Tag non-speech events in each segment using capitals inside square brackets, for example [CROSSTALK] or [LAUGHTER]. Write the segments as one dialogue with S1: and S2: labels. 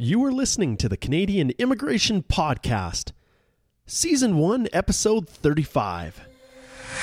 S1: You are listening to the Canadian Immigration Podcast, Season 1, Episode 35.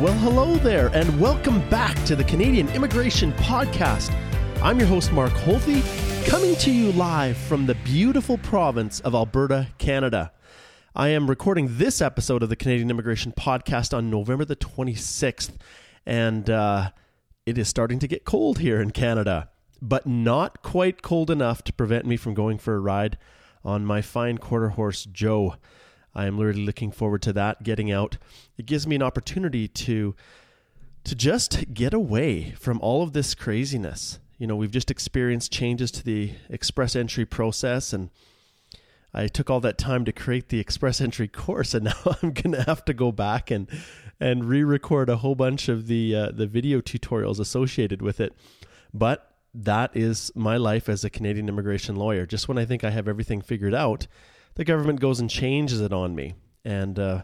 S1: Well, hello there, and welcome back to the Canadian Immigration Podcast. I'm your host, Mark Holthe, coming to you live from the beautiful province of Alberta, Canada. I am recording this episode of the Canadian Immigration Podcast on November the 26th, and uh, it is starting to get cold here in Canada, but not quite cold enough to prevent me from going for a ride on my fine quarter horse, Joe. I am really looking forward to that, getting out. It gives me an opportunity to to just get away from all of this craziness. You know, we've just experienced changes to the express entry process and I took all that time to create the express entry course and [LAUGHS] now I'm going to have to go back and and re-record a whole bunch of the uh, the video tutorials associated with it. But that is my life as a Canadian immigration lawyer. Just when I think I have everything figured out, the government goes and changes it on me. And uh,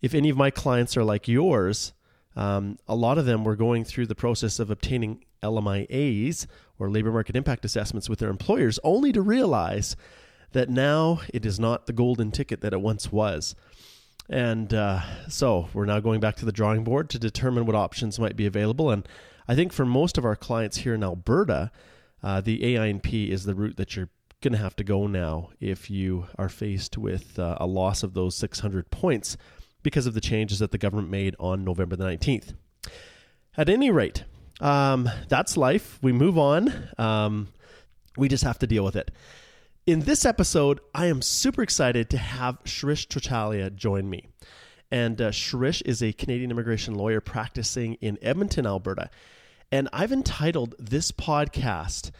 S1: if any of my clients are like yours, um, a lot of them were going through the process of obtaining LMIAs or labor market impact assessments with their employers, only to realize that now it is not the golden ticket that it once was. And uh, so we're now going back to the drawing board to determine what options might be available. And I think for most of our clients here in Alberta, uh, the AINP is the route that you're going to have to go now if you are faced with uh, a loss of those 600 points because of the changes that the government made on November the 19th. At any rate, um, that's life. We move on. Um, we just have to deal with it. In this episode, I am super excited to have Shirish Chotalia join me. And uh, Shirish is a Canadian immigration lawyer practicing in Edmonton, Alberta. And I've entitled this podcast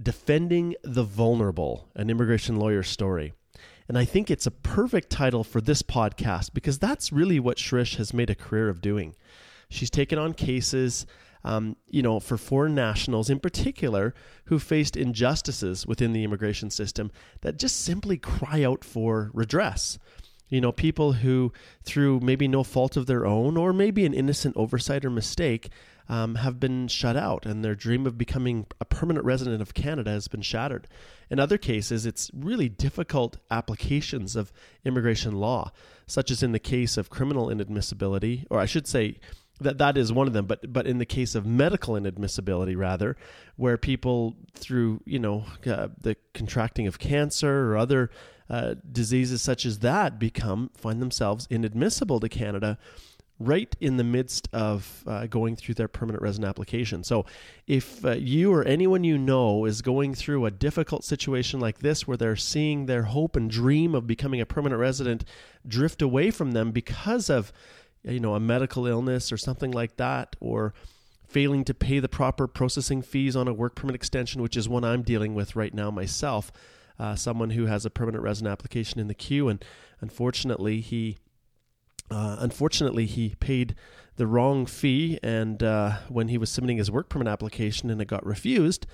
S1: Defending the Vulnerable, an immigration lawyer story. And I think it's a perfect title for this podcast because that's really what Shirish has made a career of doing. She's taken on cases, um, you know, for foreign nationals in particular who faced injustices within the immigration system that just simply cry out for redress. You know, people who, through maybe no fault of their own or maybe an innocent oversight or mistake, um, have been shut out and their dream of becoming a permanent resident of Canada has been shattered. In other cases, it's really difficult applications of immigration law, such as in the case of criminal inadmissibility, or I should say, that that is one of them but but in the case of medical inadmissibility rather where people through you know uh, the contracting of cancer or other uh, diseases such as that become find themselves inadmissible to Canada right in the midst of uh, going through their permanent resident application. So, if uh, you or anyone you know is going through a difficult situation like this, where they're seeing their hope and dream of becoming a permanent resident drift away from them because of, you know, a medical illness or something like that, or failing to pay the proper processing fees on a work permit extension, which is one I'm dealing with right now myself. Uh, someone who has a permanent resident application in the queue, and unfortunately, he uh, unfortunately, he paid the wrong fee, and uh, when he was submitting his work permit application, and it got refused.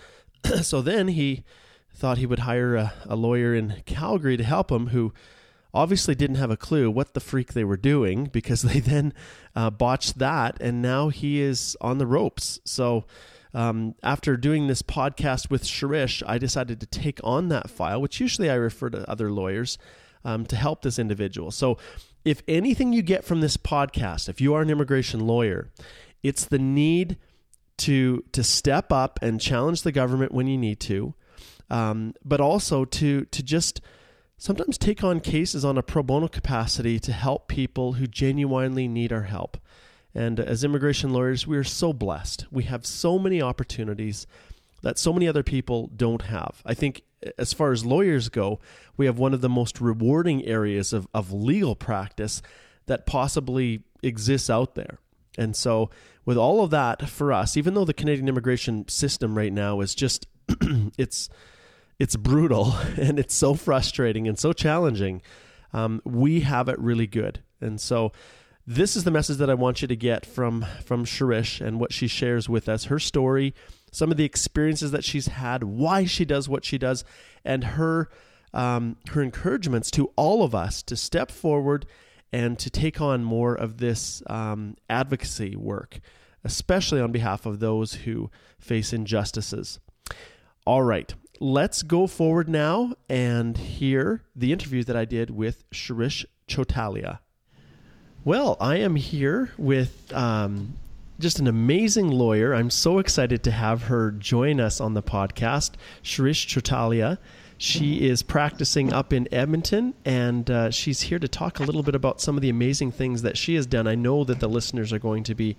S1: [CLEARS THROAT] so then he thought he would hire a, a, lawyer in Calgary to help him, who obviously didn't have a clue what the freak they were doing because they [LAUGHS] then uh, botched that, and now he is on the ropes. So. Um, after doing this podcast with Shirish, I decided to take on that file, which usually I refer to other lawyers um, to help this individual. So if anything you get from this podcast, if you are an immigration lawyer, it's the need to to step up and challenge the government when you need to, um, but also to to just sometimes take on cases on a pro bono capacity to help people who genuinely need our help. And as immigration lawyers, we are so blessed. We have so many opportunities that so many other people don't have. I think as far as lawyers go, we have one of the most rewarding areas of, of legal practice that possibly exists out there. And so with all of that for us, even though the Canadian immigration system right now is just [CLEARS THROAT] it's it's brutal [LAUGHS] and it's so frustrating and so challenging, um, we have it really good. And so this is the message that I want you to get from from Shirish and what she shares with us, her story, some of the experiences that she's had, why she does what she does, and her um, her encouragements to all of us to step forward and to take on more of this um, advocacy work, especially on behalf of those who face injustices. All right, let's go forward now and hear the interview that I did with Shirish Chotalia. Well, I am here with um, just an amazing lawyer. I'm so excited to have her join us on the podcast, Shirish Chotalia. She is practicing up in Edmonton, and uh, she's here to talk a little bit about some of the amazing things that she has done. I know that the listeners are going to be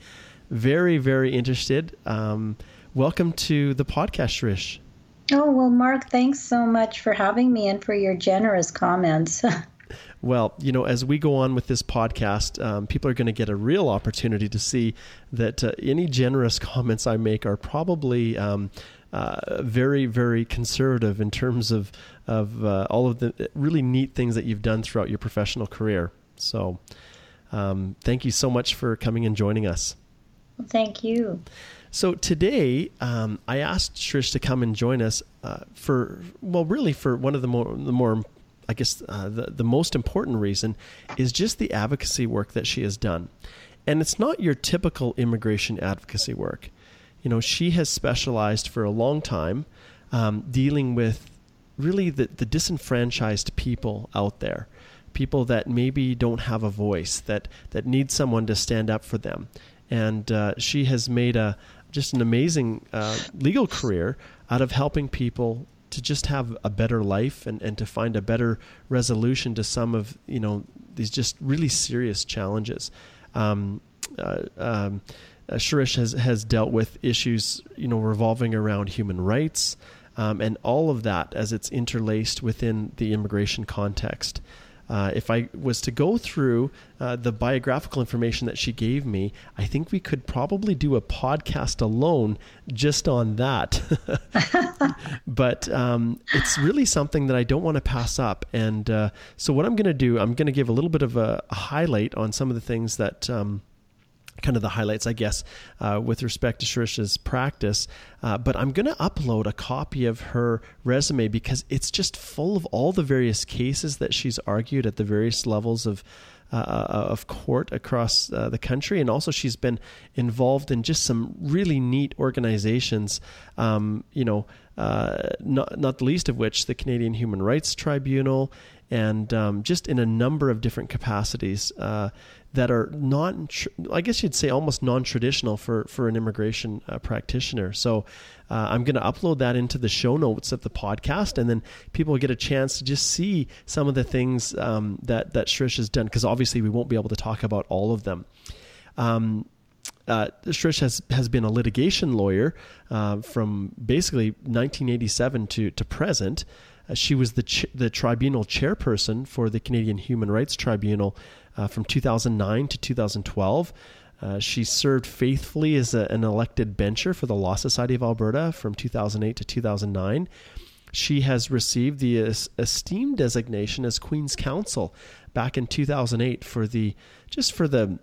S1: very, very interested. Um, welcome to the podcast, Shirish.
S2: Oh, well, Mark, thanks so much for having me and for your generous comments. [LAUGHS]
S1: well, you know, as we go on with this podcast, um, people are going to get a real opportunity to see that uh, any generous [LAUGHS] comments I make are probably um, uh, very, very conservative in terms of of uh, all of the really neat things that you've done throughout your professional career. So, um, thank you so much for coming and joining us.
S2: Well, thank you.
S1: So today, um, I asked Trish to come and join us uh, for well, really for one of the more the more I guess uh, the the most important reason is just the advocacy work that she has done, and it's not your typical immigration advocacy work. You know, she has specialized for a long time um, dealing with really the, the disenfranchised people out there, people that maybe don't have a voice, that, that need someone to stand up for them. And uh, she has made a just an amazing uh, legal career out of helping people to just have a better life and, and to find a better resolution to some of you know these just really serious challenges. Um, uh, um, uh, Shirish has has dealt with issues you know revolving around human rights um, and all of that as it's interlaced within the immigration context. Uh, if I was to go through uh, the biographical information that she gave me, I think we could probably do a podcast alone just on that. [LAUGHS] but um, it's really something that I don't want to pass up. And uh, so, what I'm going to do, I'm going to give a little bit of a, highlight on some of the things that. Um, kind of the highlights, I guess, uh, with respect to Shirish's practice. Uh, but I'm going to upload a copy of her resume because it's just full of all the various cases that she's argued at the various levels of. Uh, uh of court across uh, the country, and also she's been involved in just some really neat organizations. Um, you know, uh, not not the least of which the Canadian Human Rights Tribunal, and um, just in a number of different capacities uh, that are not, I guess you'd say, almost non-traditional for for an immigration uh, practitioner. So uh, I'm going to upload that into the show notes of the podcast, and then people get a chance to just see some of the things um, that that Shirish has done. Because obviously we won't be able to talk about all of them. Um, uh, Shirish has has been a litigation lawyer uh, from basically 1987 to to present. Uh, she was the ch- the tribunal chairperson for the Canadian Human Rights Tribunal uh, from 2009 to 2012. Uh, she served faithfully as a, an elected bencher for the Law Society of Alberta from 2008 to 2009. She has received the esteemed designation as Queen's Counsel back in 2008 for the just for the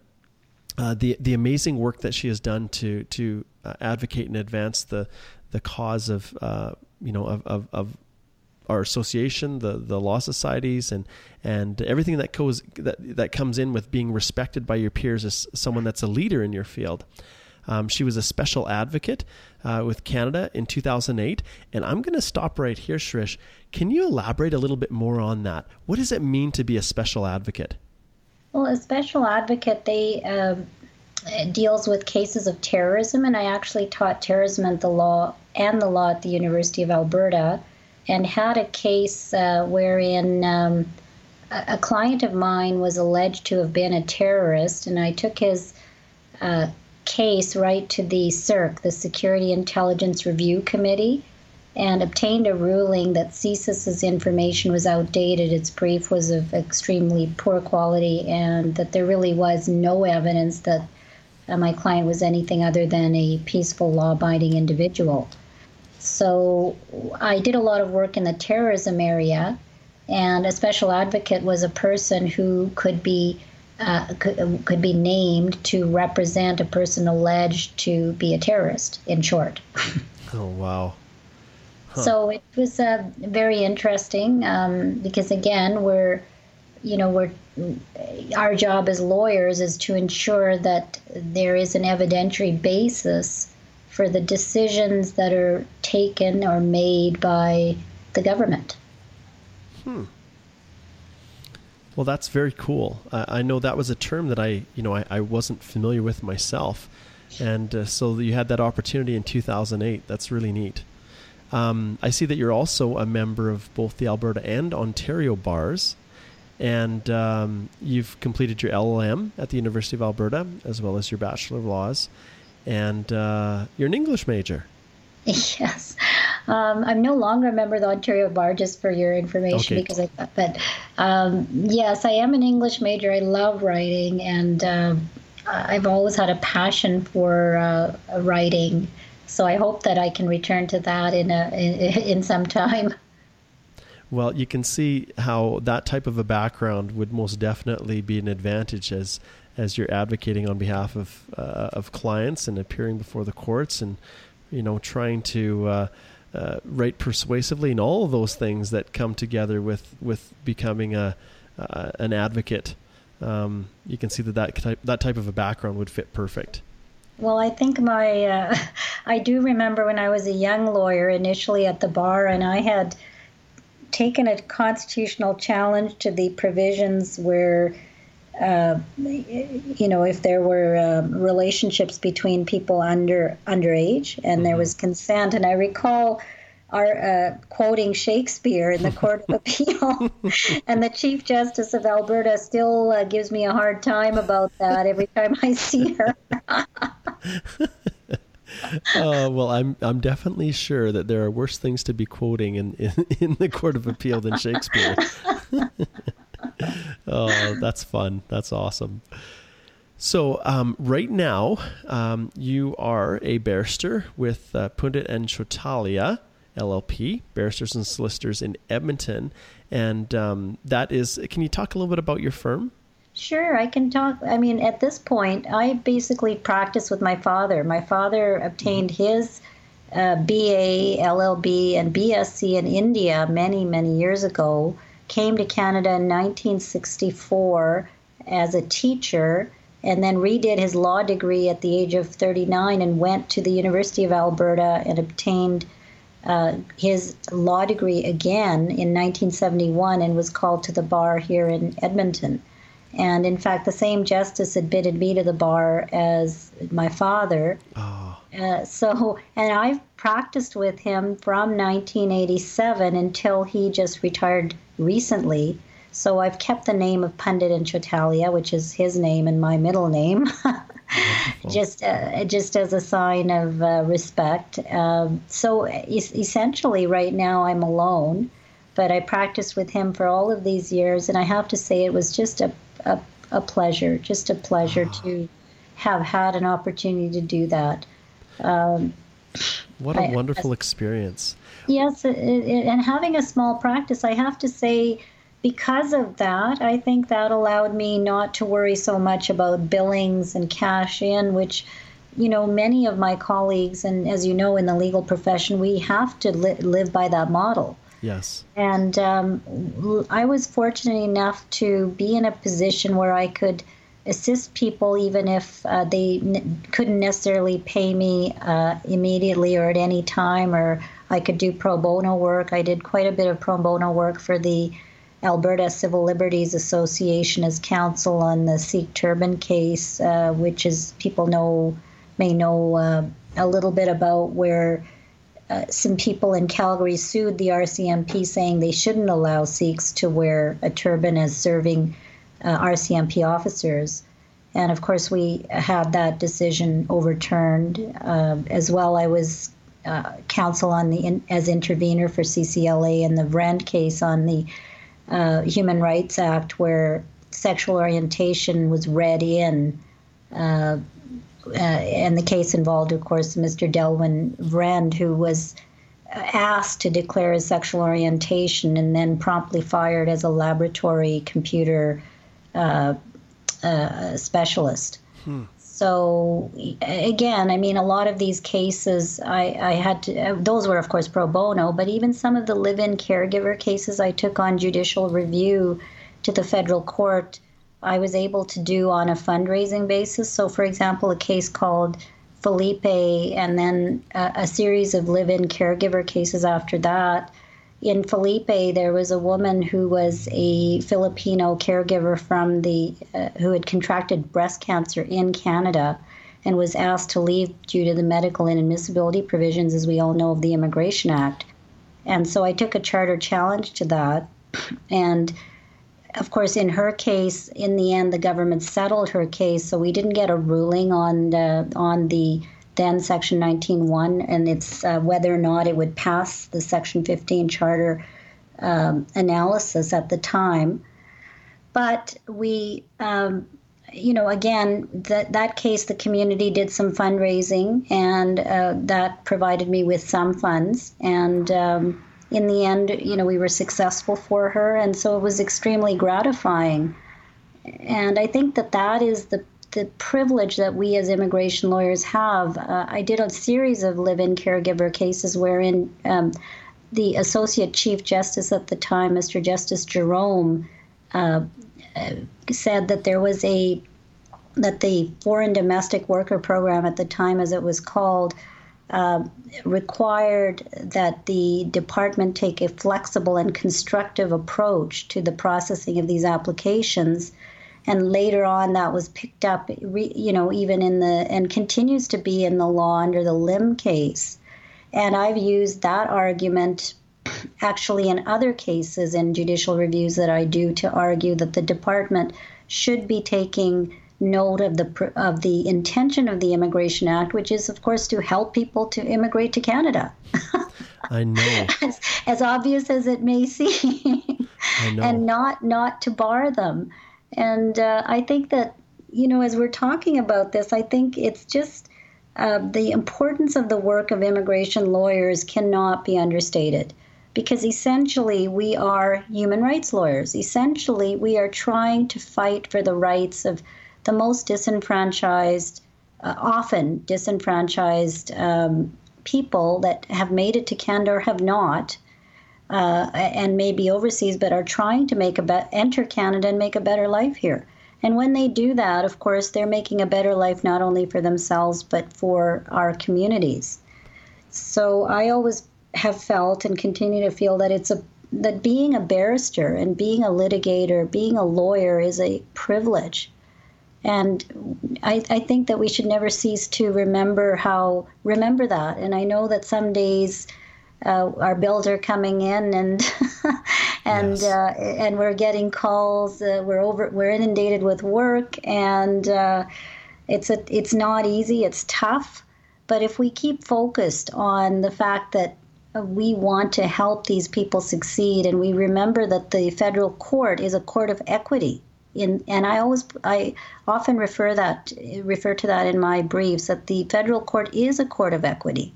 S1: uh, the the amazing work that she has done to to uh, advocate and advance the the cause of uh, you know of, of, of our association, the the law societies, and and everything that goes that that comes in with being respected by your peers as someone that's a leader in your field. Um, she was a special advocate uh, with Canada in 2008, and I'm going to stop right here, Shirish. Can you elaborate a little bit more on that? What does it mean to be a special advocate?
S2: Well, a special advocate, they um, deals with cases of terrorism, and I actually taught terrorism and the law and the law at the University of Alberta and had a case uh, wherein um, a, client of mine was alleged to have been a terrorist, and I took his uh, case right to the SIRC, the Security Intelligence Review Committee, and obtained a ruling that CSIS's information was outdated, its brief was of extremely poor quality, and that there really was no evidence that uh, my client was anything other than a peaceful, law abiding individual. So I did a lot of work in the terrorism area, and a special advocate was a person who could be. Uh, could, could be named to represent a person alleged to be a terrorist, in short. [LAUGHS]
S1: oh, wow.
S2: Huh. So it was uh, very interesting um, because, again, we're you know, we're our job as lawyers is to ensure that there is an evidentiary basis for the decisions that are taken or made by the government.
S1: Hmm. Well, that's very cool. I know that was a term that I, you know, I, I wasn't familiar with myself, and uh, so you had that opportunity in 2008. That's really neat. Um, I see that you're also a member of both the Alberta and Ontario bars and um, you've completed your LLM at the University of Alberta as well as your Bachelor of Laws, and uh, you're an English major. [LAUGHS]
S2: Yes, um, I'm no longer a member of the Ontario Bar, just for your information, okay. because I. But um, yes, I am an English major. I love writing, and uh, I've always had a passion for uh, writing. So I hope that I can return to that in a in, in some time. [LAUGHS]
S1: Well, you can see how that type of a background would most definitely be an advantage as as you're advocating on behalf of uh, of clients and appearing before the courts and you know trying to uh, uh, write persuasively and all of those things that come together with with becoming a uh, an advocate. Um, you can see that that type, that type of a background would fit perfect.
S2: Well, I think my uh, [LAUGHS] I do remember when I was a young lawyer initially at the bar, and I had taken a constitutional challenge to the provisions where, uh, you know, if there were uh, relationships between people under underage and mm-hmm. there was consent. And I recall our uh, quoting Shakespeare in the Court of [LAUGHS] Appeal, [LAUGHS] and the Chief Justice of Alberta still uh, gives me a hard time about that every time I see her. [LAUGHS]
S1: uh, well, I'm I'm definitely sure that there are worse things to be quoting in in, in the Court of Appeal than Shakespeare. Oh, that's fun. That's awesome. So, um, right now, um, you are a barrister with uh, Pundit and Chotalia LLP, barristers and solicitors in Edmonton, and um, that is. Can you talk a little bit about your firm?
S2: Sure, I can talk. I mean, at this point, I basically practice with my father. My father obtained mm-hmm. his uh, BA, LLB, and BSc in India many, many years ago, came to Canada in 1964 as a teacher, and then redid his law degree at the age of 39 and went to the University of Alberta and obtained. Uh, his law degree again in 1971 and was called to the bar here in Edmonton. And in fact, the same justice admitted me to the bar as my father. Oh. Uh, so, and I've practiced with him from 1987 until he just retired recently. So I've kept the name of Pundit and Chotalia, which is his name and my middle name, [LAUGHS] just uh, just as a sign of uh, respect. Um, so es- essentially, right now I'm alone, but I practiced with him for all of these years, and I have to say it was just a a, a pleasure, just a pleasure to have had an opportunity to do that. Um,
S1: what a I, wonderful experience.
S2: Yes, it, it, and having a small practice, I have to say, because of that, I think that allowed me not to worry so much about billings and cash in, which, you know, many of my colleagues, and as you know, in the legal profession, we have to li- live by that model.
S1: Yes.
S2: And um, I was fortunate enough to be in a position where I could assist people even if uh, they n- couldn't necessarily pay me uh, immediately or at any time, or I could do pro bono work. I did quite a bit of pro bono work for the Alberta Civil Liberties Association as counsel on the Sikh turban case, uh, which is people know may know uh, a little bit about where uh, some people in Calgary sued the RCMP saying they shouldn't allow Sikhs to wear a turban as serving uh, RCMP officers. And of course, we had that decision overturned. Uh, as well, I was uh, counsel on the in, as intervener for CCLA in the Vriend case on the uh, Human Rights Act, where sexual orientation was read in uh, and the case involved, of course, Mr. Delwin Vriend, who was asked to declare his sexual orientation and then promptly fired as a laboratory computer uh, uh, specialist. Hmm. So again, I mean, a lot of these cases, I, I had to. Uh, those were, of course, pro bono, but even some of the live-in caregiver cases, I took on judicial review to the federal court. I was able to do on a fundraising basis. So, for example, a case called Felipe, and then a, a series of live in caregiver cases after that. In Felipe, there was a woman who was a Filipino caregiver from the uh, who had contracted breast cancer in Canada and was asked to leave due to the medical inadmissibility provisions, as we all know, of the Immigration Act. And so I took a charter challenge to that. [CLEARS THROAT] And of course, in her case, in the end, the government settled her case, so we didn't get a ruling on the on the then Section 19.1 and it's uh, whether or not it would pass the Section 15 charter um, analysis at the time. But we, um, you know, again, that that case, the community did some fundraising, and uh, that provided me with some funds, and um, in the end, you know, we were successful for her, and so it was extremely gratifying. And I think that that is the the privilege that we as immigration lawyers have. Uh, I did a series of live-in caregiver cases wherein um, the associate chief justice at the time, Mr. Justice Jerome, uh, uh, said that there was a that the foreign domestic worker program at the time, as it was called, uh, required that the department take a flexible and constructive approach to the processing of these applications. And later on, that was picked up, you know, even in the, and continues to be in the law under the Lim case. And I've used that argument actually in other cases in judicial reviews that I do to argue that the department should be taking note of the of the intention of the Immigration Act, which is, of course, to help people to immigrate to Canada.
S1: I know. [LAUGHS]
S2: As, as, obvious as it may seem, and not not to bar them. And uh, I think that you know, as we're talking about this, I think it's just. Uh, the importance of the work of immigration lawyers cannot be understated because essentially we are human rights lawyers. Essentially, we are trying to fight for the rights of the most disenfranchised, uh, often disenfranchised um, people that have made it to Canada or have not, uh, and maybe overseas, but are trying to make a be- enter Canada and make a better life here. And when they do that, of course, they're making a better life not only for themselves but for our communities. So I always have felt and continue to feel that it's a that being a barrister and being a litigator, being a lawyer is a privilege. And I, I think that we should never cease to remember how remember that. And I know that some days uh, our bills are coming in and [LAUGHS] and yes. uh, and we're getting calls. Uh, we're over we're inundated with work and uh, it's a it's not easy. It's tough. But if we keep focused on the fact that we want to help these people succeed and we remember that the federal court is a court of equity in, and I always I often refer that refer to that in my briefs that the federal court is a court of equity,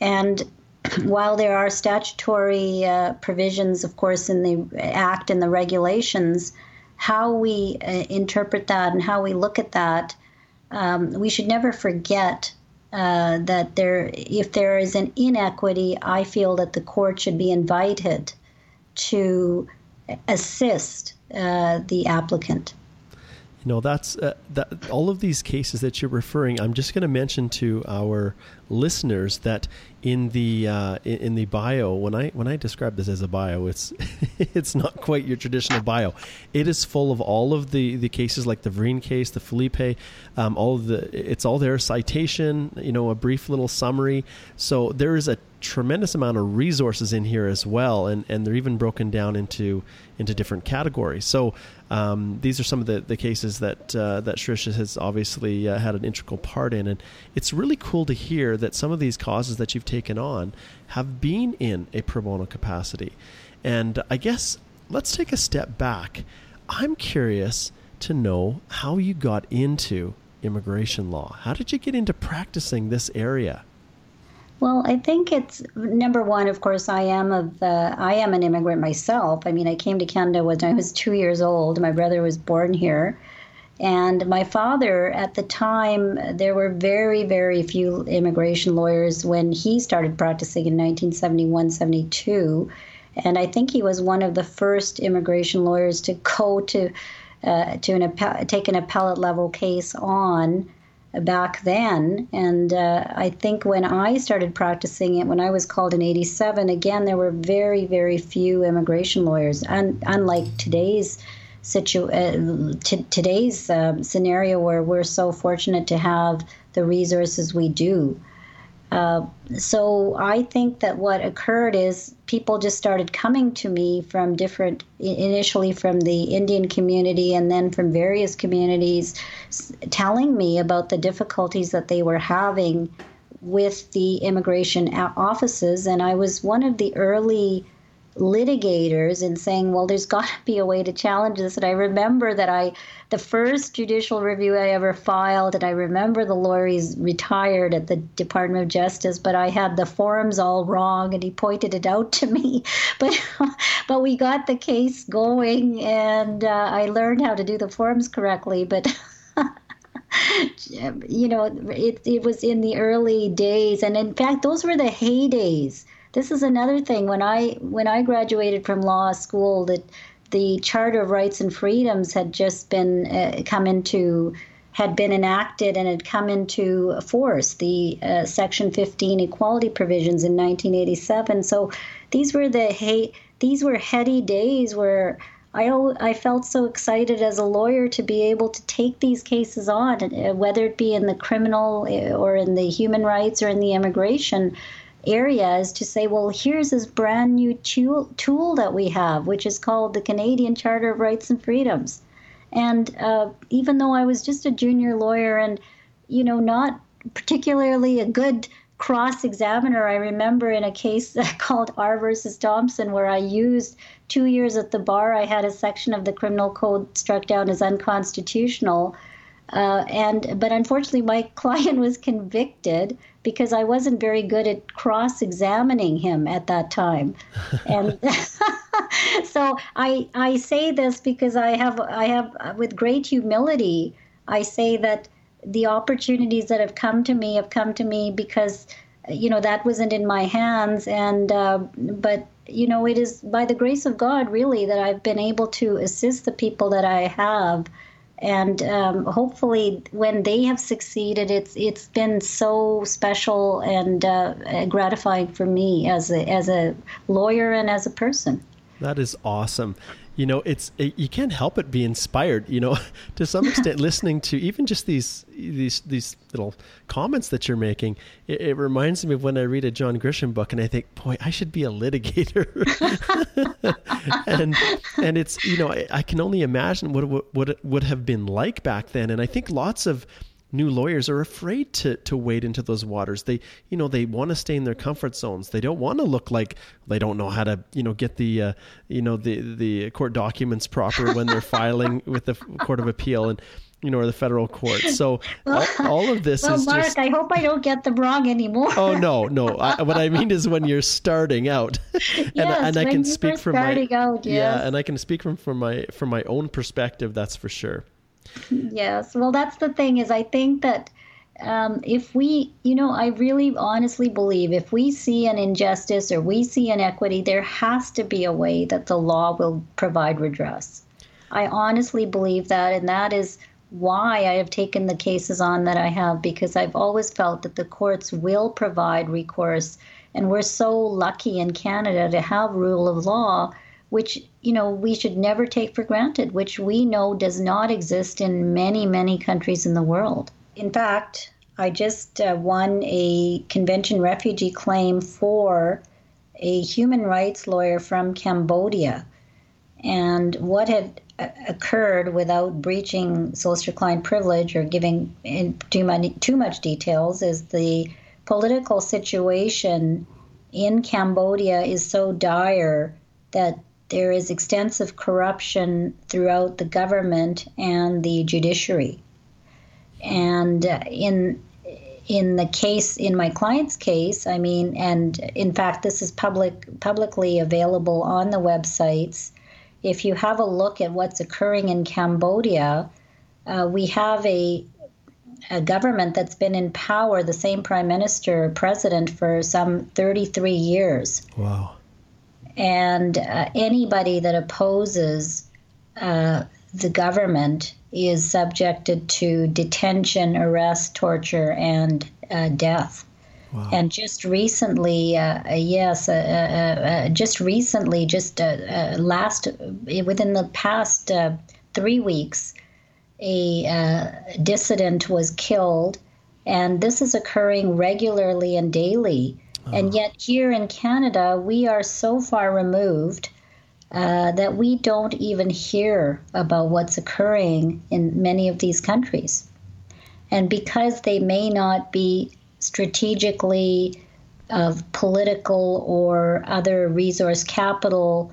S2: and while there are statutory uh, provisions, of course, in the act and the regulations, how we uh, interpret that and how we look at that, um, we should never forget uh, that there, if there is an inequity, I feel that the court should be invited to assist uh, the applicant.
S1: You know, that's uh, that. All of these cases that you're referring, I'm just going to mention to our listeners that in the uh, in the bio, when I when I describe this as a bio, it's [LAUGHS] it's not quite your traditional bio. It is full of all of the, the cases, like the Vriend case, the Felipe, um, all the. It's all there. Citation, you know, a brief little summary. So there is a tremendous amount of resources in here as well, and, and they're even broken down into into different categories. So um, these are some of the, the cases that uh, that Shirish has obviously uh, had an integral part in, and it's really cool to hear that some of these causes that you've taken on have been in a pro bono capacity. And I guess let's take a step back. I'm curious to know how you got into immigration law? How did you get into practicing this area?
S2: Well, I think it's number one. Of course, I am of uh, I am an immigrant myself. I mean, I came to Canada when I was two years old. My brother was born here, and my father, at the time, there were very, very few immigration lawyers when he started practicing in 1971, 72. And I think he was one of the first immigration lawyers to go to uh, to an, take an appellate level case on back then. And uh, I think when I started practicing it, when I was called in 87, again, there were very, very few immigration lawyers. And unlike today's situ- uh, t- today's uh, scenario where we're so fortunate to have the resources we do. Uh, so I think that what occurred is people just started coming to me from different, initially from the Indian community and then from various communities, telling me about the difficulties that they were having with the immigration offices. And I was one of the early litigators and saying, well, there's got to be a way to challenge this. And I remember that I, the first judicial review I ever filed, and I remember the lawyers retired at the Department of Justice, but I had the forms all wrong, and he pointed it out to me. [LAUGHS] But but we got the case going, and uh, I learned how to do the forms correctly. But [LAUGHS] you know, it it was in the early days, and in fact, those were the heydays this is another thing. When I when I graduated from law school that the Charter of Rights and Freedoms had just been uh, come into had been enacted and had come into force the uh, section 15 equality provisions in 1987 so these were the hey these were heady days where I, I felt so excited as a lawyer to be able to take these cases on, uh, whether it be in the criminal uh, or in the human rights or in the immigration areas to say, well, here's this brand new tool, tool that we have, which is called the Canadian Charter of Rights and Freedoms. And uh, even though I was just a junior lawyer and, you know, not particularly a good cross examiner, I remember in a case [LAUGHS] called R versus Thompson, where I used two years at the bar, I had a section of the criminal code struck down as unconstitutional. Uh, and but unfortunately, my [LAUGHS] client was convicted because I wasn't very good at cross examining him at that time. [LAUGHS] and [LAUGHS] so I I say this because I have I have with great humility I say that the opportunities that have come to me have come to me because you know that wasn't in my hands and uh, but you know it is by the grace of God really that I've been able to assist the people that I have and um, hopefully when they have succeeded it's it's been so special and uh, gratifying for me as a as a lawyer and as a person.
S1: That is awesome you know it's it, you can't help but be inspired you know [LAUGHS] to some extent listening to even just these these these little comments that you're making. It, it, reminds me of when i read a john grisham book and i think boy i should be a litigator. [LAUGHS] And and it's you know I, I, can only imagine what, what what it would have been like back then. And i think lots of new lawyers are afraid to to wade into those waters. They you know they want to stay in their comfort zones. They don't want to look like they don't know how to you know get the uh, you know the the court documents proper when they're filing [LAUGHS] with the court of appeal and you know, or the federal court. So [LAUGHS] well, all, all, of this
S2: well,
S1: is
S2: Mark,
S1: just.
S2: I hope I don't get them wrong anymore.
S1: oh no, no. I, what I mean is when you're starting out, [LAUGHS]
S2: and, yes, and I can speak from my out, yes.
S1: yeah, and I can speak from from my from my own perspective. That's for sure.
S2: Yes. Well, that's the thing is I think that um, if we, you know, I really honestly believe if we see an injustice or we see inequity, there has to be a way that the law will provide redress. I honestly believe that, and that is why I have taken the cases on that I have because I've always felt that the courts will provide recourse. And we're so lucky in Canada to have rule of law which you know we should never take for granted, which we know does not exist in many many countries in the world. In fact, I just uh, won a convention refugee claim for a human rights lawyer from Cambodia, and what had uh, occurred without breaching solicitor-client privilege or giving too much, too much details is the political situation in Cambodia is so dire that there is extensive corruption throughout the government and the judiciary. and uh, in in the case in my client's case i mean and in fact this is public publicly available on the websites. If you have a look at what's occurring in cambodia uh, we have a a government that's been in power the same prime minister president for some 33 years.
S1: Wow
S2: and uh, anybody that opposes uh, the government is subjected to detention, arrest, torture, and uh, death. Wow. And just recently, uh, uh yes, uh, uh, just recently, just last within the past three weeks, a dissident was killed, and this is occurring regularly and daily. Oh. And yet, here in Canada, we are so far removed uh, that we don't even hear about what's occurring in many of these countries. And because they may not be strategically of political or other resource capital,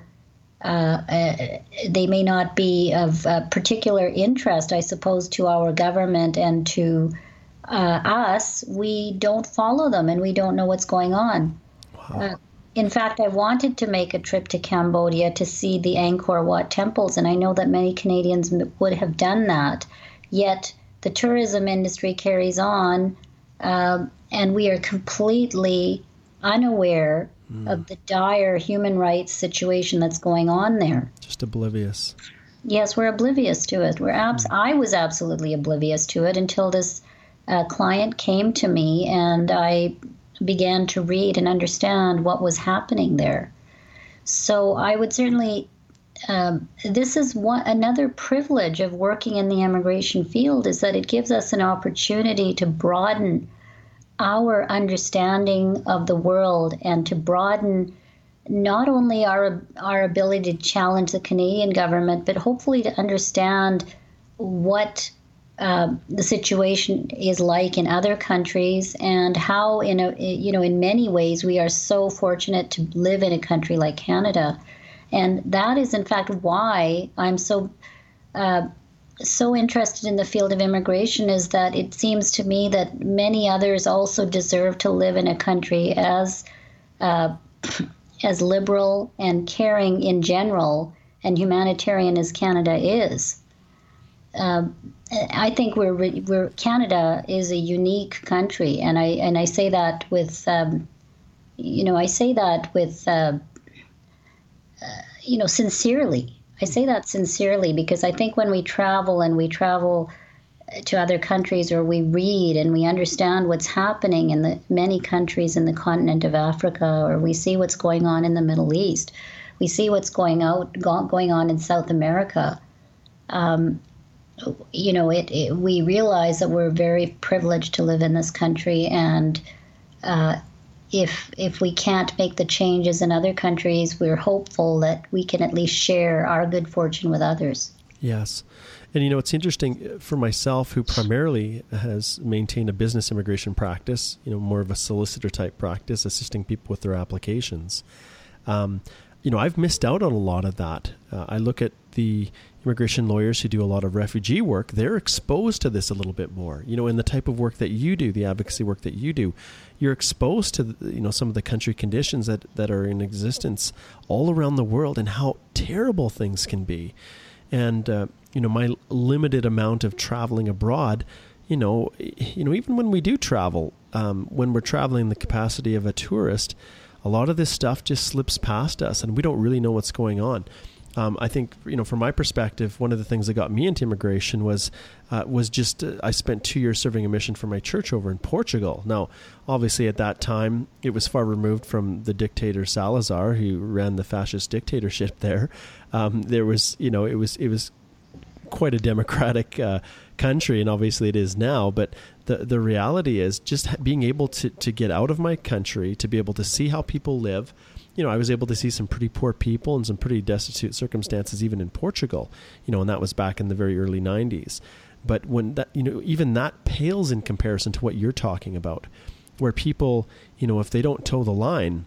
S2: uh, uh, they may not be of particular interest, I suppose, to our government and to uh, us. We don't follow them and we don't know what's going on. Wow. Uh, in fact, I wanted to make a trip to Cambodia to see the Angkor Wat temples, and I know that many Canadians would have done that. Yet the tourism industry carries on, uh, and we are completely unaware mm. of the dire human rights situation that's going on there.
S1: Just oblivious.
S2: Yes, we're oblivious to it. We're abs- mm. I was absolutely oblivious to it until this uh, client came to me, and I began to read and understand what was happening there. So I would certainly. Um, this is one another privilege of working in the immigration field is that it gives us an opportunity to broaden our understanding of the world and to broaden not only our our ability to challenge the Canadian government, but hopefully to understand what uh, the situation is like in other countries and how in a you know in many ways we are so fortunate to live in a country like Canada and that is in fact why I'm so uh, so interested in the field of immigration is that it seems to me that many others also deserve to live in a country as uh, as liberal and caring in general and humanitarian as Canada is. Um, I think we're we're Canada is a unique country, and I and I say that with um, you know I say that with uh, uh, you know sincerely. I say that sincerely because I think when we travel and we travel to other countries or we read and we understand what's happening in the many countries in the continent of Africa or we see what's going on in the Middle East, we see what's going out going on in South America. Um, you know, it, it, we realize that we're very privileged to live in this country, and uh, if if we can't make the changes in other countries, we're hopeful that we can at least share our good fortune with others.
S1: Yes. And you know, it's interesting for myself, who primarily has maintained a business immigration practice, you know, more of a solicitor type practice, assisting people with their applications. Um, you know, I've missed out on a lot of that. Uh, I look at the immigration lawyers who do a lot of refugee work, they're exposed to this a little bit more. You know, in the type of work that you do, the advocacy work that you do, you're exposed to you know some of the country conditions that that are in existence all around the world and how terrible things can be. And uh, you know, my limited amount of traveling abroad, you know, you know, even when we do travel, um, when we're traveling the capacity of a tourist, a lot of this stuff just slips past us, and we don't really know what's going on um, I think you know from my perspective, one of the things that got me into immigration was uh, was just uh, I spent two years serving a mission for my church over in Portugal. Now, obviously, at that time, it was far removed from the dictator Salazar, who ran the fascist dictatorship there. Um, there was you know it was it was quite a democratic uh, country, and obviously it is now. But the the reality is just being able to to get out of my country, to be able to see how people live you know, I was able to see some pretty poor people and some pretty destitute circumstances even in Portugal, you know, and that was back in the very early 90s. But when that, you know, even that pales in comparison to what you're talking about, where people, you know, if they don't toe the line,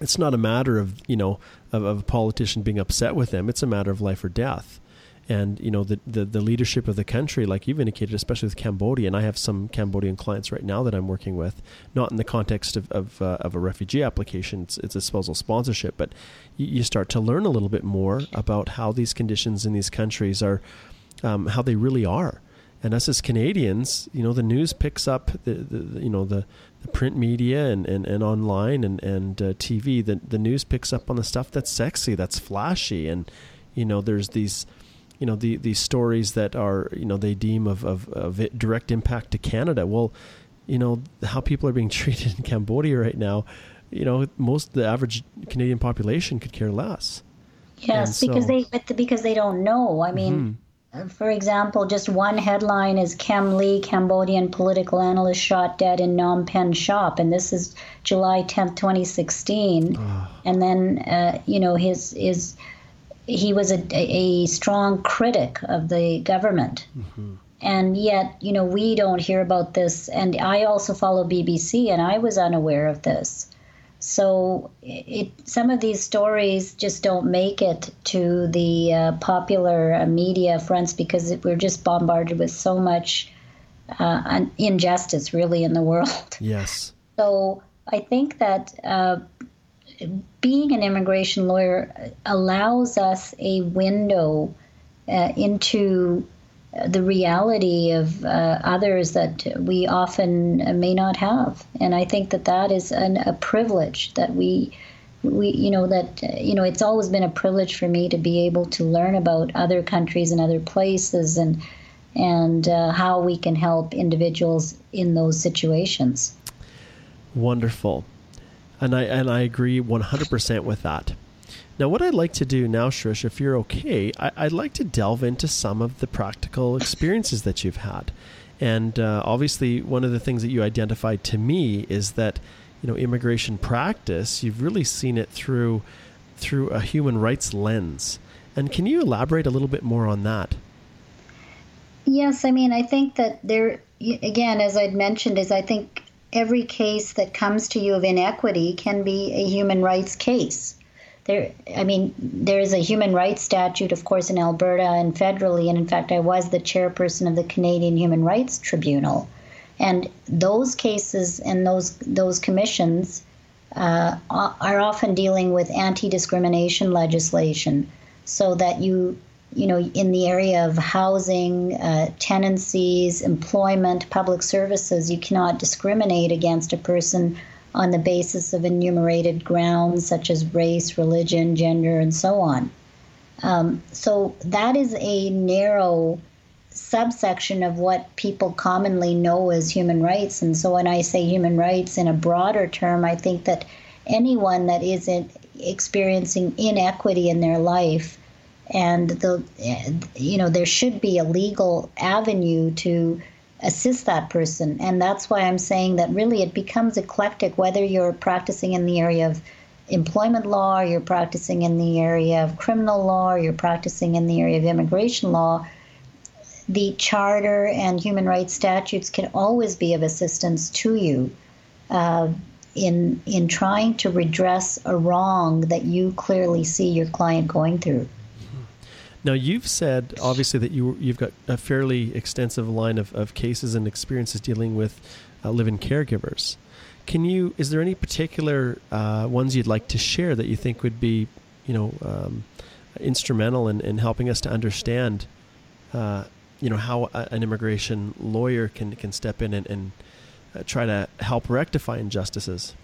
S1: it's not a matter of, you know, of, of a politician being upset with them. It's a matter of life or death. And you know the, the, the leadership of the country, like you've indicated, especially with Cambodia, and I have some Cambodian clients right now that I'm working with, not in the context of of, uh, of a refugee application, it's, it's a spousal sponsorship, but you, you, start to learn a little bit more about how these conditions in these countries are, um, how they really are. And us as Canadians, you know, the news picks up the, the you know the, the print media and, and, and online and and uh, TV. The the news picks up on the stuff that's sexy, that's flashy, and you know there's these you know the these stories that are you know they deem of, of, of direct impact to Canada. Well, you know how people are being [LAUGHS] treated in Cambodia right now. You know, most the average Canadian population could care less.
S2: Yes, so, because they but because they don't know. I mean. Mm-hmm. For example, just one headline is Kem Ley, Cambodian political analyst, shot dead in Phnom Penh shop, and this is July 10th, 2016. Oh. And then, uh, you know, his his he was a, a strong critic of the government. Mm-hmm. And yet, you know, we don't hear about this. And I also follow BBC, and I was unaware of this. So it, some of these stories just don't make it to the uh, popular uh, media fronts because it, we're just bombarded with so much uh, injustice, really, in the world.
S1: Yes. [LAUGHS]
S2: So I think that uh, being an immigration lawyer allows us a window uh, into the reality of uh, others that we often may not have, and I think that that is an, a privilege that we, we, you know, that you know, it's always been a privilege for me to be able to learn about other countries and other places, and and uh, how we can help individuals in those situations.
S1: Wonderful and I and I agree 100% with that. Now, what I'd like to do now, Shirish, if you're okay, I, would like to delve into some of the practical experiences that you've had. And uh, obviously, one of the things that you identified to me is that, you know, immigration practice, you've really seen it through through a human rights lens. And can you elaborate a little bit more on that?
S2: Yes, I mean, I think that there, again, as I'd mentioned, is I think every case that comes to you of inequity can be a human rights case. There, I mean, there is a human rights statute, of course, in Alberta and federally, and in fact, I was the chairperson of the Canadian Human Rights Tribunal, and those cases and those those commissions uh, are often dealing with anti-discrimination legislation, so that you you know, in the area of housing, uh, tenancies, employment, public services, you cannot discriminate against a person on the basis of enumerated grounds such as race, religion, gender, and so on. Um, so that is a narrow subsection of what people commonly know as human rights. And so when I say human rights in a broader term, I think that anyone that isn't experiencing inequity in their life and the you know there should be a legal avenue to assist that person. And that's why i'm saying that really it becomes eclectic whether you're practicing in the area of employment law you're practicing in the area of criminal law you're practicing in the area of immigration law the charter and human rights statutes can always be of assistance to you uh, in in trying to redress a wrong that you clearly see your client going through
S1: now, you've said obviously that you you've got a fairly extensive line of, of cases and experiences dealing with uh, live-in caregivers. Can you? Is there any particular uh, ones you'd like to share that you think would be, you know, um, instrumental in, in helping us to understand, uh, you know, how a, an immigration lawyer can can step in and, and uh, try to help rectify injustices?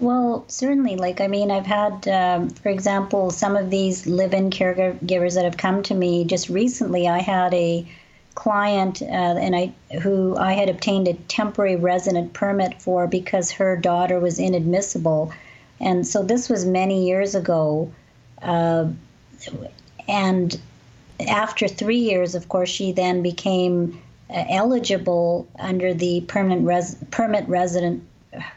S2: Well, certainly. Like, I mean, I've had, um, for example, some of these live in caregivers that have come to me just recently. I had a client uh, and I who I had obtained a temporary resident permit for because her daughter was inadmissible, and so this was many years ago, uh, and after three years, of course, she then became uh, eligible under the permanent res- permit resident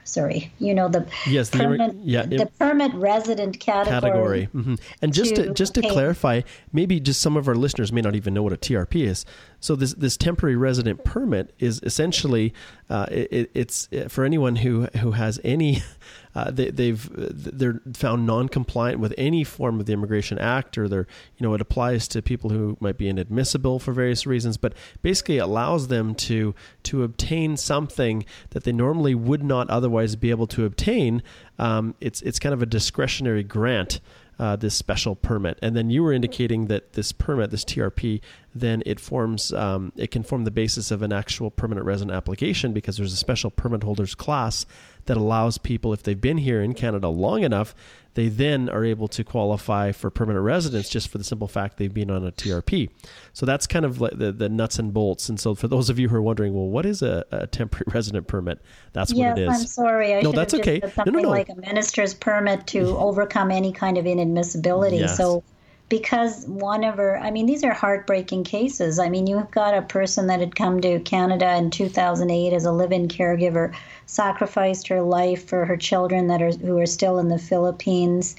S2: sorry, you know the
S1: yes, the, permanent,
S2: yeah, it, the permit resident category.
S1: Category, mm-hmm. and just to, to just to pay. clarify, maybe just some of our listeners may not even know what a TRP is. So this this temporary resident permit is essentially uh, it, it's uh, for anyone who who has any [LAUGHS] uh, they, they've they're found non-compliant with any form of the Immigration Act, or they're you know it applies to people who might be inadmissible for various reasons, but basically allows them to to obtain something that they normally would not otherwise be able to obtain. Um, it's it's kind of a discretionary grant uh, this special permit. And then you were indicating that this permit, this TRP, then it forms, um, it can form the basis of an actual permanent resident application because there's a special permit holders class that allows people, if they've been here in Canada long enough, they then are able to qualify for permanent residence just for the simple fact they've been on a TRP. So that's kind of like the, the nuts and bolts. And so for those of you who are wondering, well, what is a, a temporary [LAUGHS] resident permit? That's
S2: yes,
S1: what it is.
S2: I'm sorry. I
S1: no, that's okay.
S2: something
S1: no, no, no.
S2: like a minister's permit to overcome any kind of inadmissibility.
S1: Yes.
S2: So because one of her, I mean, these are heartbreaking cases. I mean, you've got a person that had come to Canada in 2008 as a live-in caregiver, sacrificed her life for her children that are who are still in the Philippines.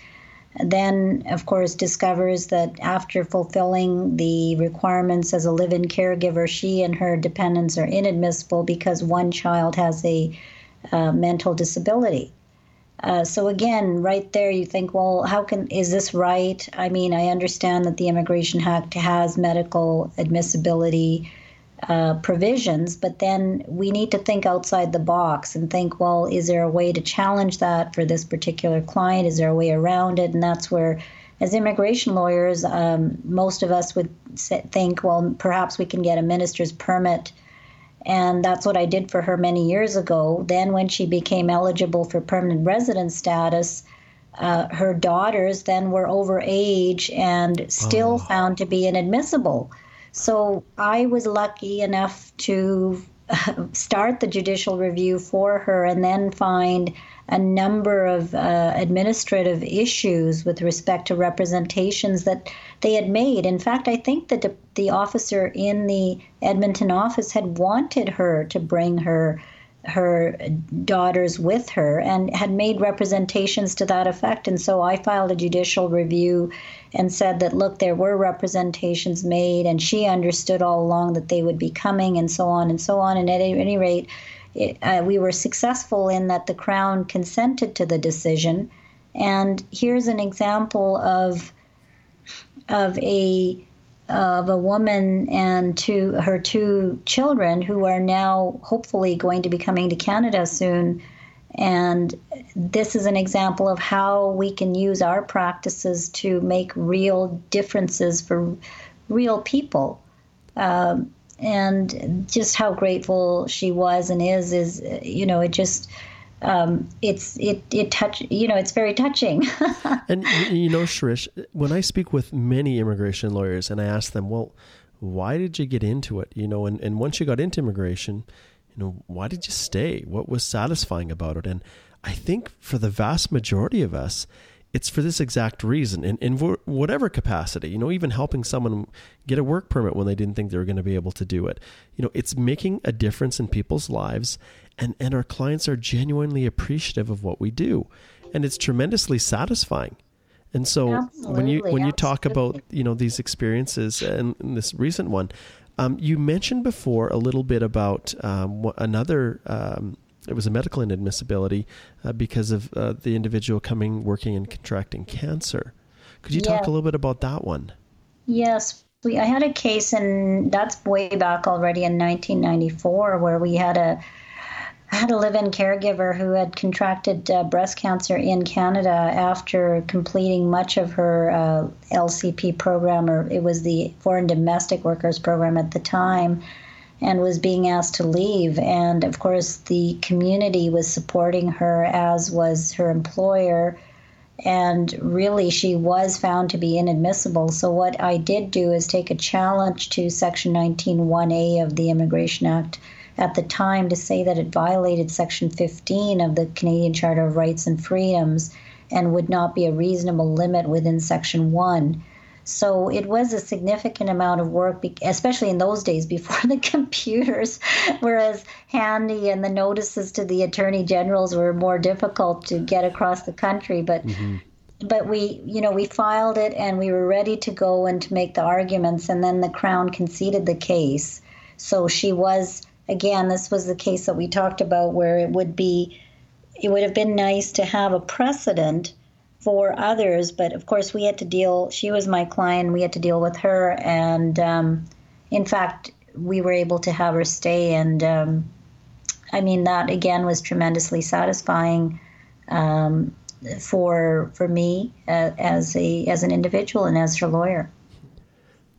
S2: Then, of course, discovers that after fulfilling the requirements as a live-in caregiver, she and her dependents are inadmissible because one child has a uh, mental disability. Uh, so again, right there, you think, well, how can is this right? I mean, I understand that the Immigration Act has medical admissibility uh, provisions, but then we need to think outside the box and think, well, is there a way to challenge that for this particular client? Is there a way around it? And that's where, as immigration lawyers, um, most of us would think, well, perhaps we can get a minister's permit and that's what I did for her many years ago. Then, when she became eligible for permanent resident status, uh, her daughters then were over age and still oh. found to be inadmissible. So I was lucky enough to [LAUGHS] start the judicial review for her and then find a number of uh, administrative issues with respect to representations that they had made. In fact, I think that the, officer in the Edmonton office had wanted her to bring her her daughters with her and had made representations to that effect. And so I filed a judicial review and said that, look, there were representations made, and she understood all along that they would be coming, and so on and so on. And at any rate, it, uh, we were successful in that the Crown consented to the decision. And here's an example of of a of a woman and two her two children who are now hopefully going to be coming to Canada soon. And this is an example of how we can use our practices to make real differences for real people. Um, and just how grateful she was and is is you know it just um, it's it it touch you know it's very touching. [LAUGHS]
S1: and you know, Shirish, when I speak with many immigration lawyers and I ask them, well, why did you get into it? You know, and, and once you got into immigration, you know, why did you stay? What was satisfying about it? And I think for the vast majority of us, it's for this exact reason in, in whatever capacity you know even helping someone get a work permit when they didn't think they were going to be able to do it you know it's making a difference in people's lives and and our clients are genuinely appreciative of what we do and it's tremendously satisfying and so
S2: absolutely,
S1: when you when you talk about you know these experiences and, and this recent one um, you mentioned before a little bit about um, another um, it was a medical inadmissibility uh, because of uh, the individual coming, working, and contracting cancer. Could you talk a little bit about that one?
S2: Yes. We, I had a case, and that's way back already in 1994, where we had a had a live-in caregiver who had contracted uh, breast cancer in Canada after completing much of her uh, LCP program, or it was the Foreign Domestic Workers Program at the time and was being asked to leave. And of course, the community was supporting her, as was her employer. And really, she was found to be inadmissible. So, what I did do is take a challenge to Section 19.1a of the Immigration Act at the time to say that it violated Section 15 of the Canadian Charter of Rights and Freedoms and would not be a reasonable limit within Section 1. So it was a significant amount of work, especially in those days before [LAUGHS] the computers were as handy and the notices to the attorney generals were more difficult to get across the country. But mm-hmm. but we you know we filed it and we were ready to go and to make the arguments, and then the Crown conceded the case. So she was again. This was the case that we talked about where it would be it would have been nice to have a precedent for others, but of course we had to deal. She was my client. We had to deal with her, and um, in fact, we were able to have her stay. And um, I mean, that again was tremendously satisfying um, for for me uh, as a as an individual and as her lawyer.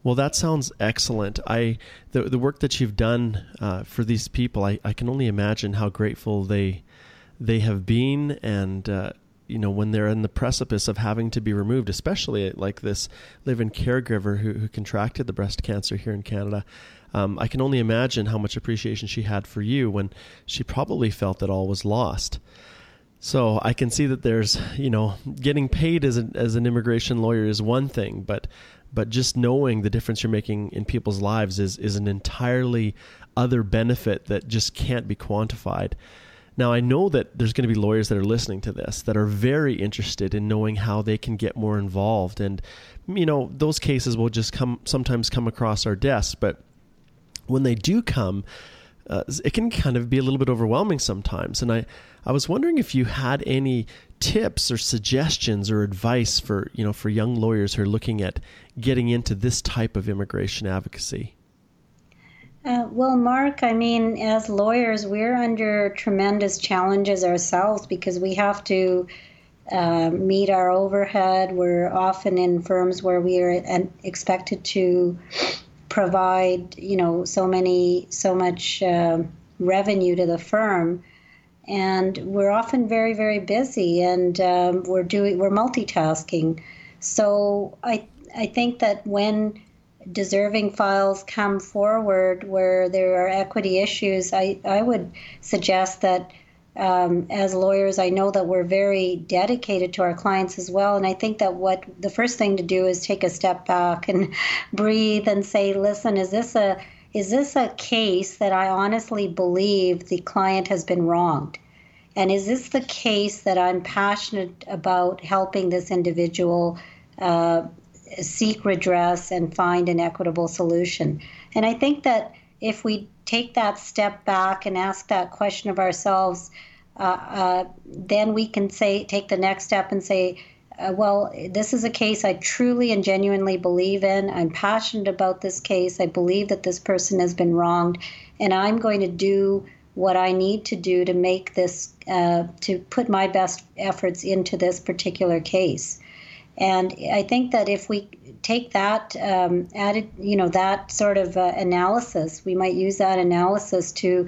S1: Well, that sounds excellent. I the the work that you've done uh, for these people, I, I can only imagine how grateful they they have been, and uh, you know when they're in the precipice of having to be removed, especially like this live-in caregiver who, who contracted the breast cancer here in Canada. Um, I can only imagine how much appreciation she had for you when she probably felt that all was lost. So I can see that there's, you know, getting paid as an as an immigration lawyer is one thing, but but just knowing the difference you're making in people's lives is is an entirely other benefit that just can't be quantified. Now, I know that there's going to be lawyers that are listening to this that are very interested in knowing how they can get more involved. And, you know, those cases will just come sometimes come across our desks, but when they do come, uh, it can kind of be a little bit overwhelming sometimes. And I, I was wondering if you had any tips or suggestions or advice for, you know, for young lawyers who are looking at getting into this type of immigration advocacy.
S2: Uh, well, Mark, I mean, as lawyers, we're under tremendous challenges ourselves because we have to uh, meet our overhead. We're often in firms where we are expected to provide, you know, so many, so much uh, revenue to the firm, and we're often very, very busy, and um, we're doing, we're multitasking. So I, I think that when deserving files come forward where there are equity issues, I, I would suggest that um, as lawyers, I know that we're very dedicated to our clients as well. And I think that what the first thing to do is take a step back and [LAUGHS] breathe and say, listen, is this a is this a case that I honestly believe the client has been wronged? And is this the case that I'm passionate about helping this individual uh, seek redress and find an equitable solution. And I think that if we take that step back and ask that question of ourselves, uh, uh, then we can say take the next step and say, uh, well, this is a case I truly and genuinely believe in. I'm passionate about this case. I believe that this person has been wronged, and I'm going to do what I need to do to make this, uh, to put my best efforts into this particular case. And I think that if we take that um, added, you know, that sort of uh, analysis, we might use that analysis to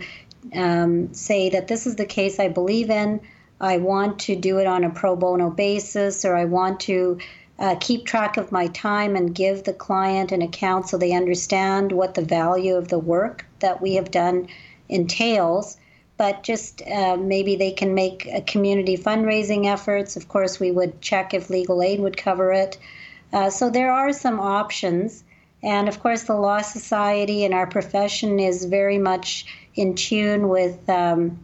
S2: um, say that this is the case I believe in. I want to do it on a pro bono basis, or I want to uh, keep track of my time and give the client an account so they understand what the value of the work that we have done entails but just uh, maybe they can make community fundraising efforts. Of course, we would check if legal aid would cover it. Uh, so there are some options. And of course, the Law Society and our profession is very much in tune with um,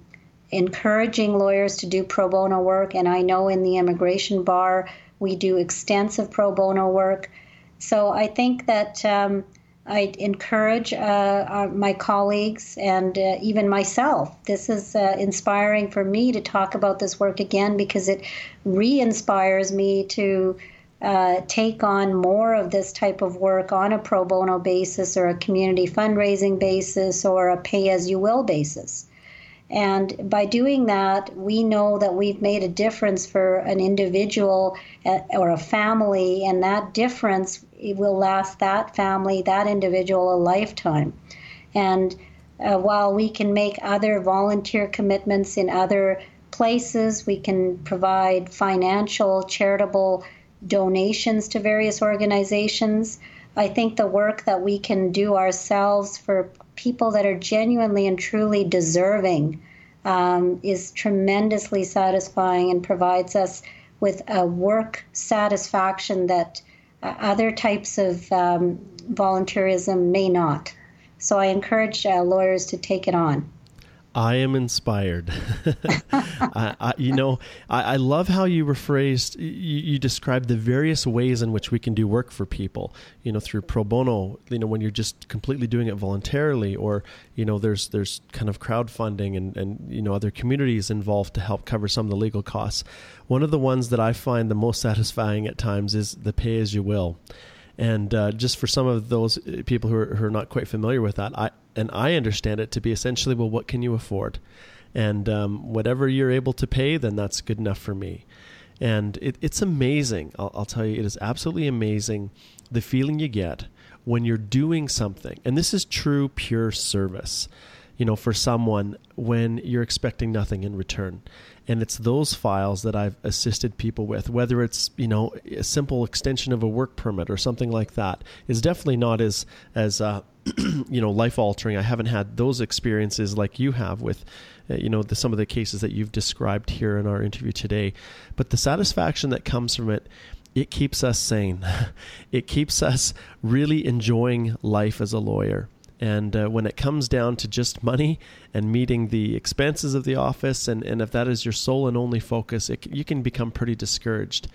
S2: encouraging lawyers to do pro bono work. And I know in the immigration bar, we do extensive pro bono work. So I think that um, I encourage uh, uh, my colleagues and uh, even myself. This is uh, inspiring for me to talk about this work again because it re inspires me to uh, take on more of this type of work on a pro bono basis or a community fundraising basis or a pay as you will basis. And by doing that, we know that we've made a difference for an individual or a family, and that difference will last that family, that individual, a lifetime. And uh, while we can make other volunteer commitments in other places, we can provide financial, charitable donations to various organizations. I think the work that we can do ourselves for people that are genuinely and truly deserving um, is tremendously satisfying and provides us with a work satisfaction that uh, other types of um, volunteerism may not. So I encourage uh, lawyers to take it on.
S1: I am inspired. [LAUGHS] I, I, you know, I, I, love how you rephrased, you, you described the various ways in which we can do work for people, you know, through pro bono, you know, when you're just completely doing it voluntarily, or, you know, there's, there's kind of crowdfunding and, and, you know, other communities involved to help cover some of the legal costs. One of the ones that I find the most [LAUGHS] satisfying at times is the pay as you will. And uh, just for some of those uh, people who are, who are not quite familiar with that, I and I understand it to be essentially, well, what can you afford? And um, whatever you're able to pay, then that's good enough for me. And it, it's amazing. I'll, I'll tell you, it is absolutely amazing the feeling you get when you're doing something. And this is true, pure service you know, for someone when you're expecting nothing in return. And it's those files that I've assisted people with, whether it's, you know, a simple extension of a work permit or something like that. Is definitely not as, as, uh, [CLEARS THROAT] you know, life altering. I haven't had those experiences like you have with, uh, you know, the, some of the cases that you've described here in our interview today. But the satisfaction that comes from it, it keeps us sane. [LAUGHS] it keeps us really enjoying life as a lawyer. And uh, when it comes down to just money and meeting the expenses of the office, and, and if that is your sole and only focus, it, you can become pretty discouraged.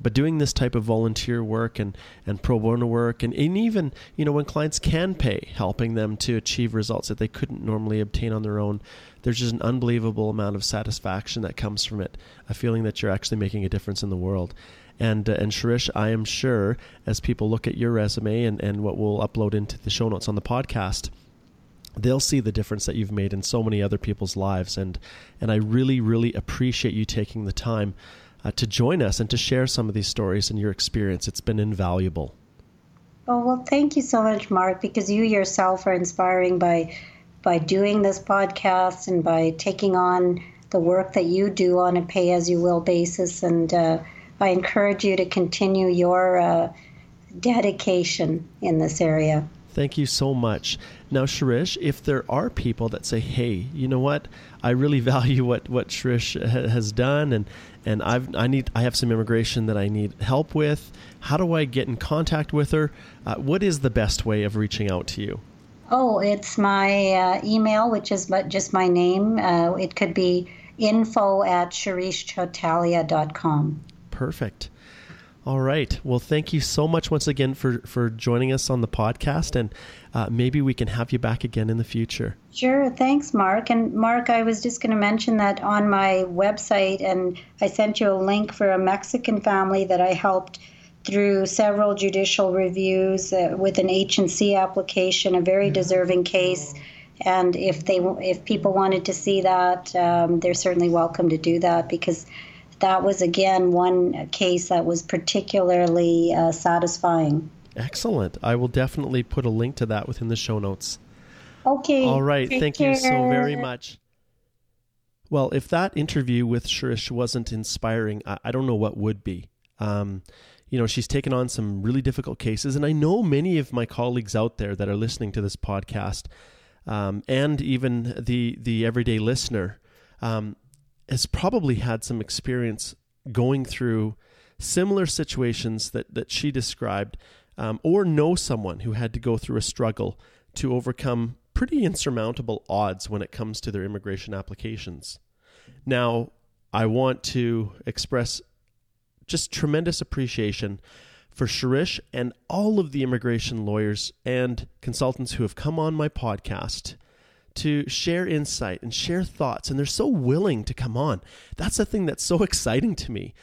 S1: But doing this type of volunteer work and, and pro bono work, and, and even you know when clients can pay, helping them to achieve results that they couldn't normally obtain on their own, there's just an unbelievable amount of satisfaction that comes from it. A feeling that you're actually making a difference in the world. And uh, and Shirish, I am sure as people look at your resume and, and what we'll upload into the show notes on the podcast, they'll see the difference that you've made in so many other people's lives. And and I really really appreciate you taking the time uh, to join us and to share some of these stories and your experience. It's been invaluable.
S2: Oh well, thank you so much, Mark, because you yourself are inspiring by by doing this podcast and by taking on the work that you do on a pay as you will basis and. Uh, I encourage you to continue your uh, dedication in this area.
S1: Thank you so much. Now, Shirish, if there are people that say, "Hey, you know what? I really [LAUGHS] value what what Shirish has done, and and I've I need I have some immigration that I need help with. How do I get in contact with her? Uh, what is the best way of reaching out to you?"
S2: Oh, it's my uh, email, which is just my name. Uh, it could be info at shirishchotalia.com.
S1: Perfect. All right. Well, thank you so much once again for, for joining us on the podcast, and uh, maybe we can have you back again in the future.
S2: Sure. Thanks, Mark. And Mark, I was just going to mention that on my website, and I sent you a link for a Mexican family that I helped through several judicial reviews uh, with an H and C application, a very deserving case. And if they if people wanted to see that, um, they're certainly welcome to do that because that was again one case that was particularly uh, satisfying.
S1: Excellent. I will definitely put a link to that within the show notes.
S2: Okay.
S1: All right. Thank care. you so very much. Well, if that interview with Shirish wasn't inspiring, I, I don't know what would be. Um, you know, she's taken on some really difficult cases, and I know many of my colleagues out there that are listening to this podcast, um, and even the the everyday listener. Um, has probably had some experience going through similar situations that, that she described, um, or know someone who had to go through a struggle to overcome pretty insurmountable odds when it comes to their immigration applications. Now, I want to express just tremendous appreciation for Shirish and all of the immigration lawyers and consultants who have come on my podcast to share insight and share thoughts, and they're so willing to come on. That's the thing that's so [LAUGHS] exciting to me.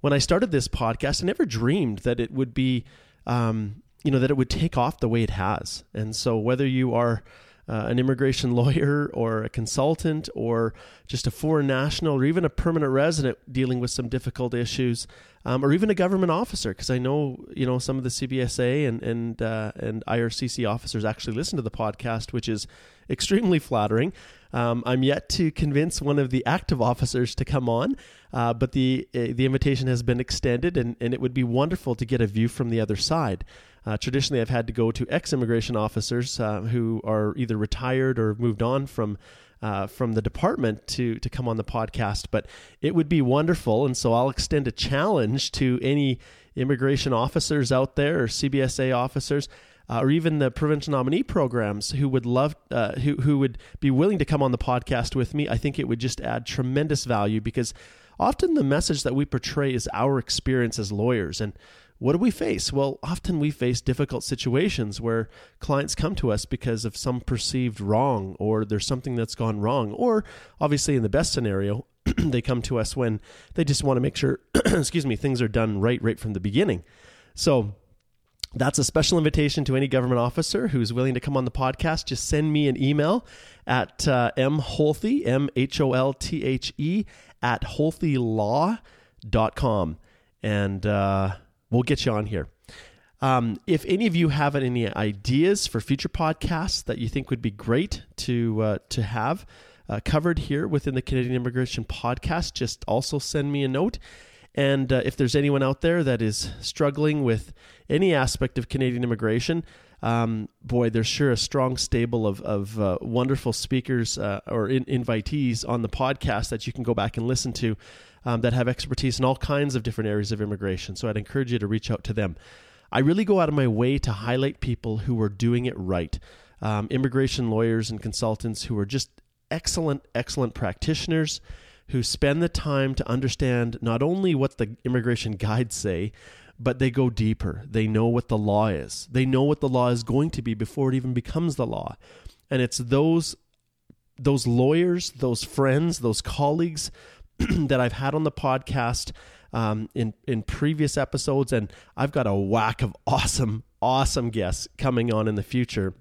S1: When I started this podcast, I never dreamed that it would be, um, you know, that it would take off the way it has. And so, whether you are uh, an immigration [LAUGHS] lawyer or a consultant or just a foreign national or even a permanent resident dealing with some difficult issues um, or even a government officer because I know you know some of the CBSA and and uh, and IRCC officers actually listen to the podcast which is extremely flattering um, I'm yet to convince one of the active officers to come on, uh, but the uh, the invitation has been extended, and, and it would be wonderful to get a view from the other side. Uh, traditionally, I've had to go to ex immigration officers uh, who are either retired or moved on from. Uh, from the department to to come on the podcast, but it would be wonderful, and so I'll extend a challenge to any immigration officers out there or CBSA officers uh, or even the provincial nominee programs who would love uh, who who would be willing to come on the podcast with me, I think it would just add tremendous value because often the message that we portray is our experience as lawyers and what do we face? Well, often we face difficult situations where clients come to us because of some perceived wrong or there's something that's gone wrong. Or obviously, in the best scenario, [CLEARS THROAT] they come to us when they just want to make sure, [CLEARS THROAT] excuse me, things are done right, right from the beginning. So, that's a special invitation to any government officer who's willing to come on the podcast. Just send me an email at uh, mholthe, M H O L T H E, at holthelaw.com. And uh, we'll get you on here. Um, if any of you have any ideas for future podcasts that you think would be great to uh, to have uh, covered here within the Canadian Immigration Podcast, just also send me a note. And uh, if there's anyone out there that is struggling with any aspect of Canadian immigration, um, boy, there's sure a strong stable of, of uh, wonderful speakers uh, or in, invitees on the podcast that you can go back and listen to um, that have expertise in all kinds of different areas of immigration. So I'd encourage you to reach out to them. I really go out of my way to highlight people who are doing it right. Um, immigration lawyers and consultants who are just excellent, excellent practitioners who spend the time to understand not only what the immigration [LAUGHS] guides say, but they go deeper. They know what the law is. They know what the law is going to be before it even becomes the law. And it's those those lawyers, those friends, those colleagues [CLEARS THROAT] that I've had on the podcast um, in in previous episodes, and I've got a whack of awesome, awesome guests coming on in the future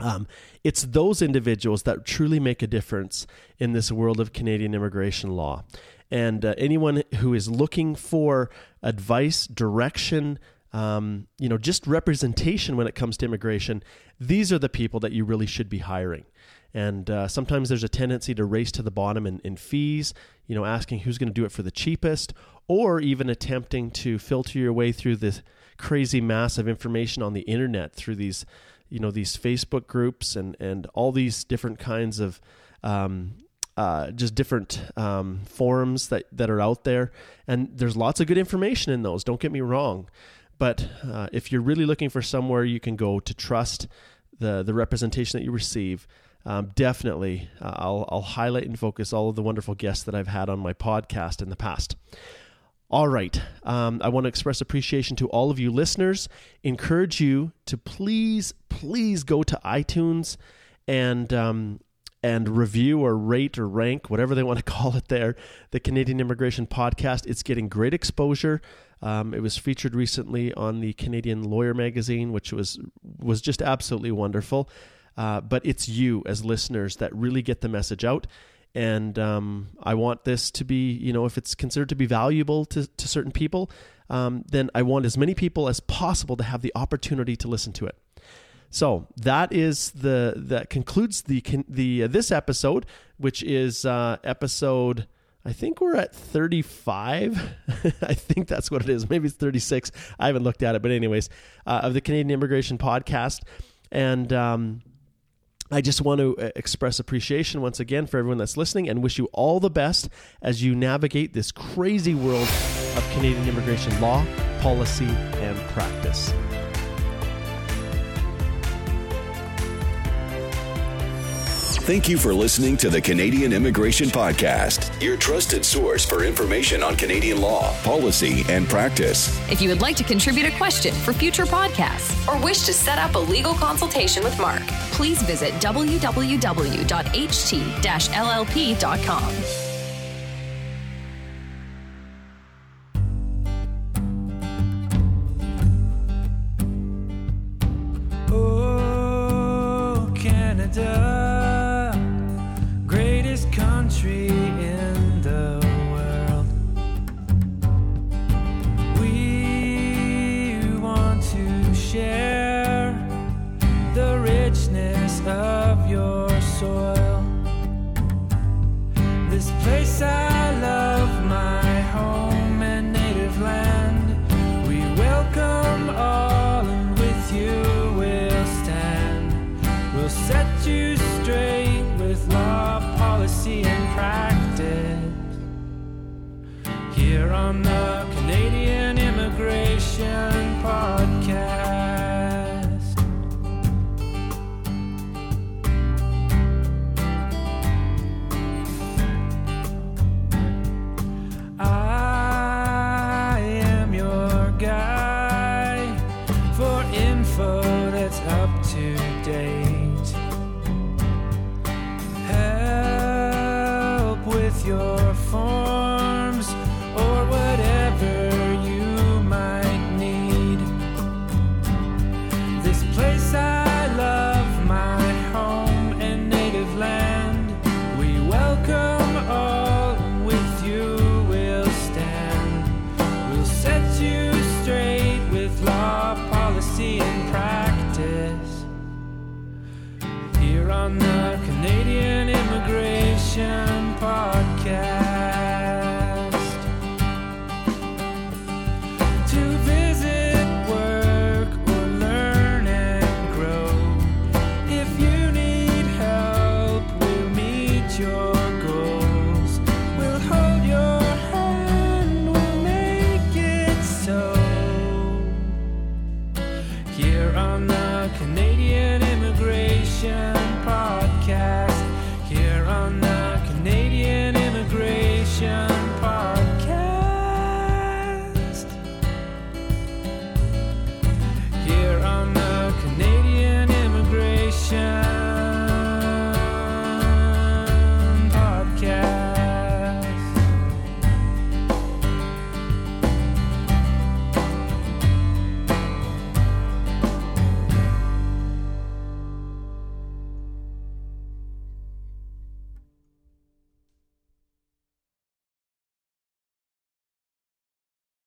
S1: um, it's those individuals that truly make a difference in this world of Canadian immigration law. And uh, anyone who is looking for advice, direction, um, you know, just representation when it comes to immigration, these are the people that you really should be hiring. And uh, sometimes there's a tendency to race to the bottom in, in fees, you know, asking who's going to do it for the cheapest, or even attempting to filter your way through this crazy mass of information on the internet through these you know these Facebook groups and and all these different kinds of um, uh, just different um, forums that that are out there, and there's lots of good information in those. Don't get me wrong, but uh, if you're really looking for somewhere you can go to trust the the representation that you receive. Um, definitely, uh, I'll, I'll highlight and focus all of the wonderful guests that I've had on my podcast in the past. All right. Um, I want to express appreciation to all of you listeners. Encourage you to please, please go to iTunes and um, and review or rate or rank whatever they want to [LAUGHS] call it there. The Canadian Immigration Podcast. It's getting great exposure. Um, it was featured recently on the Canadian Lawyer magazine, which was was just absolutely wonderful. Uh, but it's you as listeners that really get the message out and um, I want this to be, you know, if it's considered to be valuable to, to certain people, um, then I want as many people as possible to have the opportunity to listen to it. So that is the that concludes the the uh, this episode, which is uh, episode. I think we're at 35. [LAUGHS] I think that's what it is. Maybe it's 36. I haven't looked at it, but anyways, uh, of the Canadian Immigration Podcast, and um, I just want to uh, express appreciation once again for everyone that's listening and wish you all the best as you navigate this crazy world of Canadian immigration law, policy, and practice.
S3: Thank you for listening to the Canadian Immigration Podcast, your trusted source for information on Canadian law, policy, and practice.
S4: If you would like to contribute a question for future podcasts or wish to set up a legal consultation with Mark, please visit www.ht-llp.com.
S5: Oh, Canada, on the Canadian immigration podcast.